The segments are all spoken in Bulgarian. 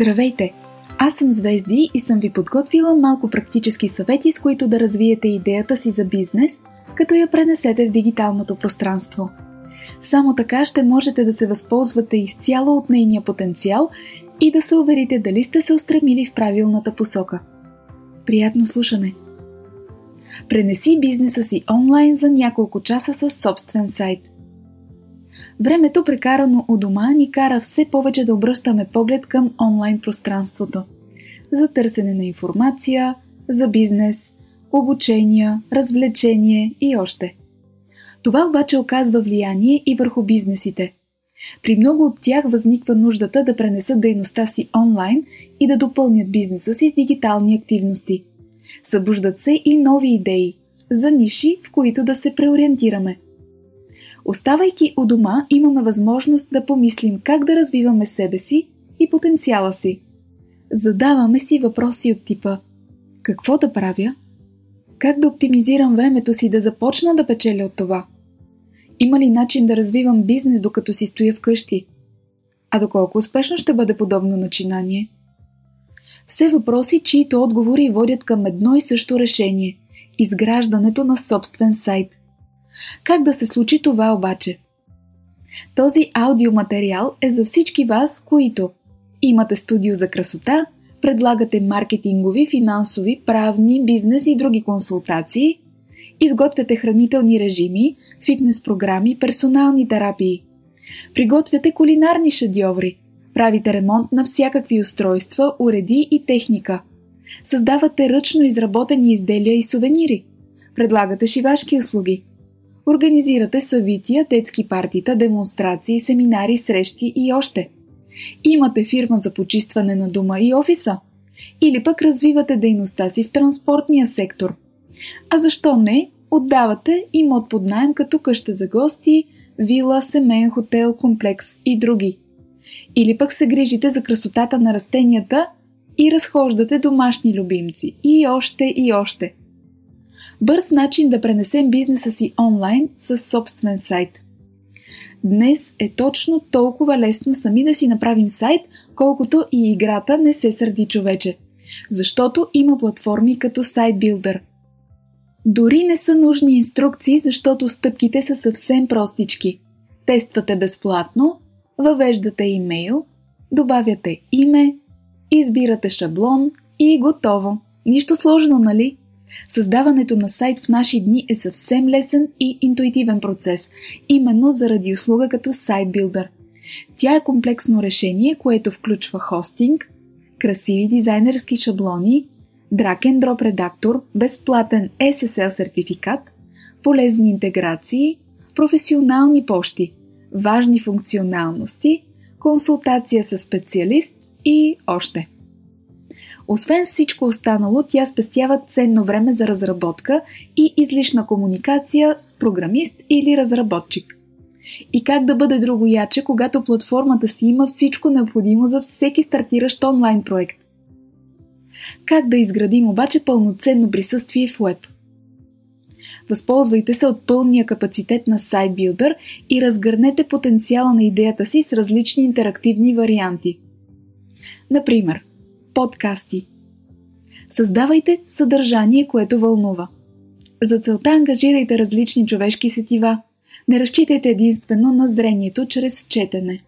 Здравейте! Аз съм Звезди и съм ви подготвила малко практически съвети, с които да развиете идеята си за бизнес, като я пренесете в дигиталното пространство. Само така ще можете да се възползвате изцяло от нейния потенциал и да се уверите дали сте се устремили в правилната посока. Приятно слушане! Пренеси бизнеса си онлайн за няколко часа със собствен сайт. Времето, прекарано у дома, ни кара все повече да обръщаме поглед към онлайн пространството. За търсене на информация, за бизнес, обучения, развлечение и още. Това обаче оказва влияние и върху бизнесите. При много от тях възниква нуждата да пренесат дейността си онлайн и да допълнят бизнеса си с дигитални активности. Събуждат се и нови идеи за ниши, в които да се преориентираме – Оставайки у дома, имаме възможност да помислим как да развиваме себе си и потенциала си. Задаваме си въпроси от типа Какво да правя? Как да оптимизирам времето си да започна да печеля от това? Има ли начин да развивам бизнес докато си стоя вкъщи? А доколко успешно ще бъде подобно начинание? Все въпроси, чието отговори водят към едно и също решение – изграждането на собствен сайт. Как да се случи това обаче? Този аудиоматериал е за всички вас, които имате студио за красота, предлагате маркетингови, финансови, правни, бизнес и други консултации, изготвяте хранителни режими, фитнес програми, персонални терапии, приготвяте кулинарни шедьоври, правите ремонт на всякакви устройства, уреди и техника, създавате ръчно изработени изделия и сувенири, предлагате шивашки услуги – Организирате събития, детски партита, демонстрации, семинари, срещи и още. Имате фирма за почистване на дома и офиса. Или пък развивате дейността си в транспортния сектор. А защо не? Отдавате имот под найем като къща за гости, вила, семейен хотел, комплекс и други. Или пък се грижите за красотата на растенията и разхождате домашни любимци. И още и още – Бърз начин да пренесем бизнеса си онлайн с собствен сайт. Днес е точно толкова лесно сами да си направим сайт, колкото и играта не се сърди човече. Защото има платформи като SiteBuilder. Дори не са нужни инструкции, защото стъпките са съвсем простички. Тествате безплатно, въвеждате имейл, добавяте име, избирате шаблон и готово. Нищо сложно, нали? Създаването на сайт в наши дни е съвсем лесен и интуитивен процес, именно заради услуга като SiteBuilder. Тя е комплексно решение, което включва хостинг, красиви дизайнерски шаблони, drag and drop редактор, безплатен SSL сертификат, полезни интеграции, професионални пощи, важни функционалности, консултация с специалист и още. Освен всичко останало, тя спестява ценно време за разработка и излишна комуникация с програмист или разработчик. И как да бъде другояче, когато платформата си има всичко необходимо за всеки стартиращ онлайн проект? Как да изградим обаче пълноценно присъствие в Web? Възползвайте се от пълния капацитет на SiteBuilder и разгърнете потенциала на идеята си с различни интерактивни варианти. Например, подкасти. Създавайте съдържание, което вълнува. За целта ангажирайте различни човешки сетива. Не разчитайте единствено на зрението чрез четене.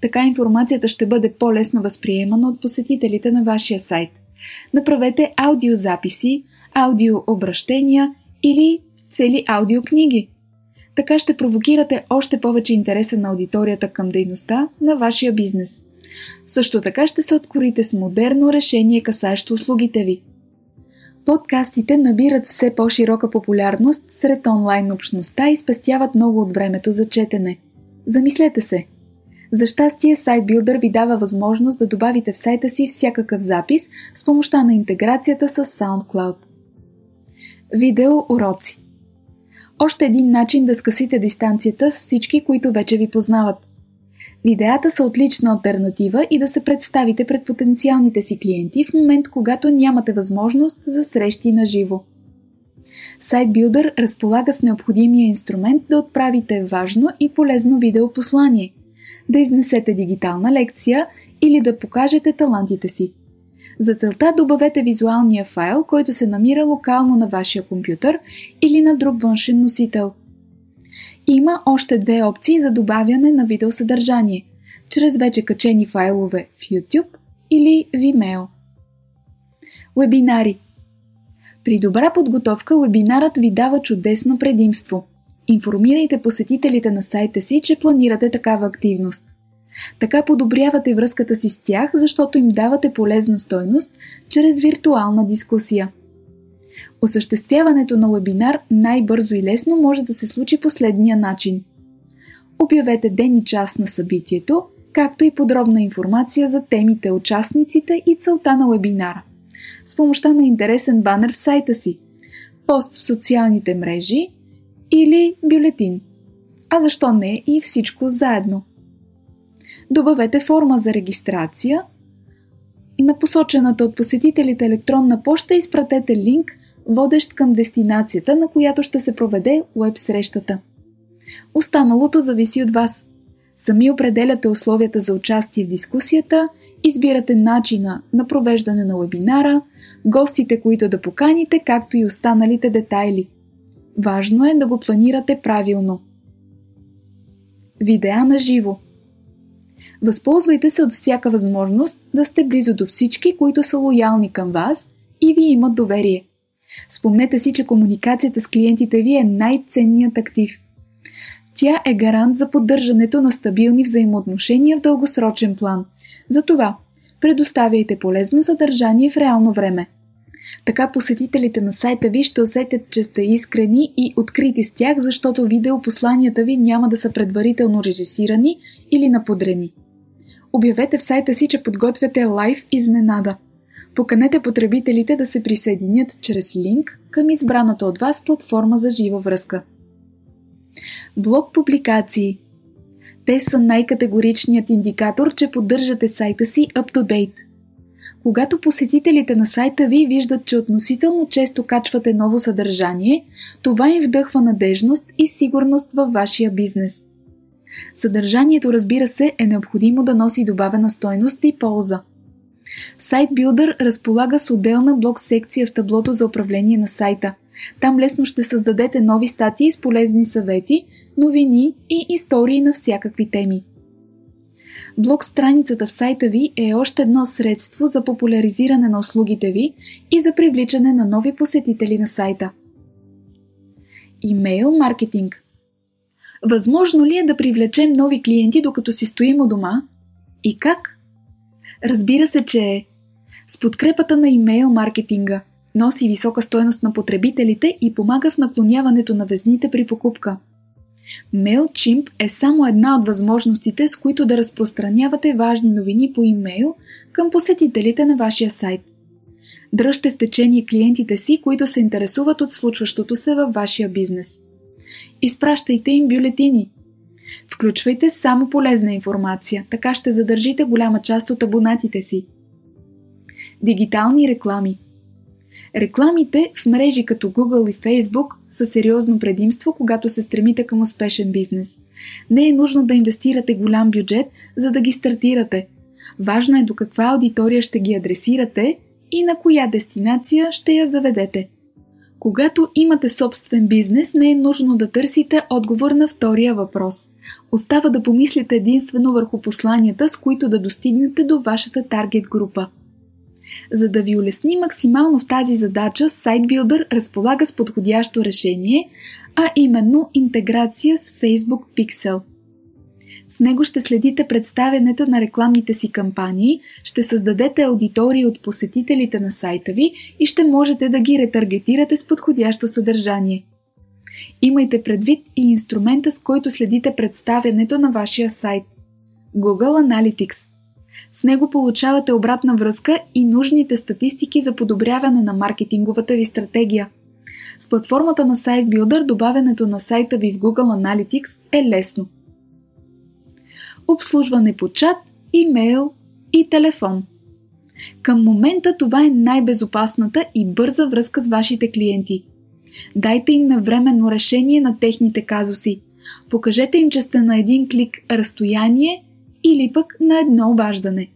Така информацията ще бъде по-лесно възприемана от посетителите на вашия сайт. Направете аудиозаписи, аудиообращения или цели аудиокниги. Така ще провокирате още повече интереса на аудиторията към дейността на вашия бизнес. Също така ще се откорите с модерно решение, касаещо услугите ви. Подкастите набират все по-широка популярност сред онлайн общността и спестяват много от времето за четене. Замислете се! За щастие, SiteBuilder ви дава възможност да добавите в сайта си всякакъв запис с помощта на интеграцията с SoundCloud. Видео уроци Още един начин да скъсите дистанцията с всички, които вече ви познават. Видеята са отлична альтернатива и да се представите пред потенциалните си клиенти в момент, когато нямате възможност за срещи на живо. SiteBuilder разполага с необходимия инструмент да отправите важно и полезно видеопослание. да изнесете дигитална лекция или да покажете талантите си. За целта добавете визуалния файл, който се намира локално на вашия компютър или на друг външен носител. Има още две опции за добавяне на видеосъдържание – чрез вече качени файлове в YouTube или Vimeo. Вебинари При добра подготовка вебинарът ви дава чудесно предимство. Информирайте посетителите на сайта си, че планирате такава активност. Така подобрявате връзката си с тях, защото им давате полезна стойност чрез виртуална дискусия. Осъществяването на вебинар най-бързо и лесно може да се случи последния начин. Обявете ден и час на събитието, както и подробна информация за темите, участниците и целта на вебинара. С помощта на интересен банер в сайта си, пост в социалните мрежи или бюлетин. А защо не и всичко заедно? добавете форма за регистрация. На посочената от посетителите електронна поща изпратете линк, водещ към дестинацията, на която ще се проведе веб срещата. Останалото зависи от вас. Сами определяте условията за участие в дискусията, избирате начина на провеждане на вебинара, гостите, които да поканите, както и останалите детайли. Важно е да го планирате правилно. Видеа на живо – Възползвайте се от всяка възможност да сте близо до всички, които са лоялни към вас и ви имат доверие. Спомнете си, че комуникацията с клиентите ви е най-ценният актив. Тя е гарант за поддържането на стабилни взаимоотношения в дългосрочен план. Затова предоставяйте полезно съдържание в реално време. Така посетителите на сайта ви ще усетят, че сте искрени и открити с тях, защото видеопосланията ви няма да са предварително режисирани или наподрени. Обявете в сайта си, че подготвяте лайв изненада. Поканете потребителите да се присъединят чрез линк към избраната от вас платформа за жива връзка. Блог публикации Те са най-категоричният индикатор, че поддържате сайта си up-to-date. Когато посетителите на сайта ви виждат, че относително често качвате ново съдържание, това им вдъхва надежност и сигурност във вашия бизнес – Съдържанието, разбира се, е необходимо да носи добавена стойност и полза. SiteBuilder разполага с отделна блок секция в таблото за управление на сайта. Там лесно ще създадете нови статии с полезни съвети, новини и истории на всякакви теми. Блог страницата в сайта ви е още едно средство за популяризиране на услугите ви и за привличане на нови посетители на сайта. Имейл маркетинг – Възможно ли е да привлечем нови клиенти, докато си стоим у дома? И как? Разбира се, че. С подкрепата на имейл маркетинга носи висока стойност на потребителите и помага в наклоняването на везните при покупка. MailChimp е само една от възможностите, с които да разпространявате важни новини по имейл към посетителите на вашия сайт. Дръжте в течение клиентите си, които се интересуват от случващото се във вашия бизнес – Изпращайте им бюлетини. Включвайте само полезна информация, така ще задържите голяма част от абонатите си. Дигитални реклами. Рекламите в мрежи като Google и Facebook са сериозно предимство, когато се стремите към успешен бизнес. Не е нужно да инвестирате голям бюджет, за да ги стартирате. Важно е до каква аудитория ще ги адресирате и на коя дестинация ще я заведете. Когато имате собствен бизнес, не е нужно да търсите отговор на втория въпрос. Остава да помислите единствено върху посланията, с които да достигнете до вашата таргет група. За да ви улесни максимално в тази задача, SiteBuilder разполага с подходящо решение, а именно интеграция с Facebook Pixel – с него ще следите представянето на рекламните си кампании, ще създадете аудитории от посетителите на сайта ви и ще можете да ги ретаргетирате с подходящо съдържание. Имайте предвид и инструмента, с който следите представянето на вашия сайт – Google Analytics. С него получавате обратна връзка и нужните статистики за подобряване на маркетинговата ви стратегия. С платформата на SiteBuilder добавянето на сайта ви в Google Analytics е лесно – обслужване по чат, имейл и телефон. Към момента това е най-безопасната и бърза връзка с вашите клиенти. Дайте им навременно решение на техните казуси. Покажете им, че сте на един клик разстояние или пък на едно обаждане.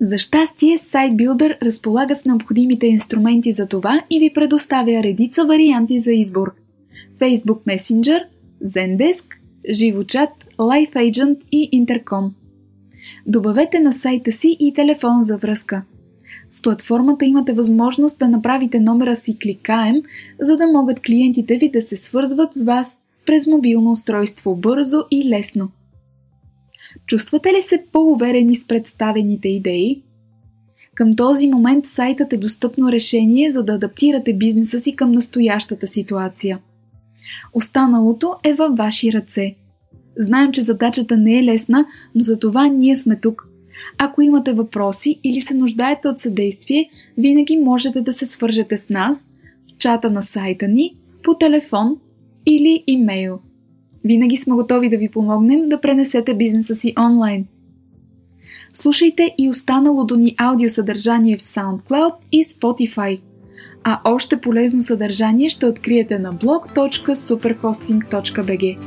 За щастие, SiteBuilder разполага с необходимите инструменти за това и ви предоставя редица варианти за избор. Facebook Messenger, Zendesk, Живочат, LifeAgent и Intercom. Добавете на сайта си и телефон за връзка – с платформата имате възможност да направите номера си кликаем, за да могат клиентите ви да се свързват с вас през мобилно устройство бързо и лесно. Чувствате ли се по-уверени с представените идеи? Към този момент сайтът е достъпно решение за да адаптирате бизнеса си към настоящата ситуация. Останалото е във ваши ръце. Знаем, че задачата не е лесна, но за това ние сме тук – ако имате въпроси или се нуждаете от съдействие, винаги можете да се свържете с нас в чата на сайта ни, по телефон или имейл. Винаги сме готови да ви помогнем да пренесете бизнеса си онлайн. Слушайте и останалото ни аудиосъдържание в SoundCloud и Spotify. А още полезно съдържание ще откриете на blog.superhosting.bg.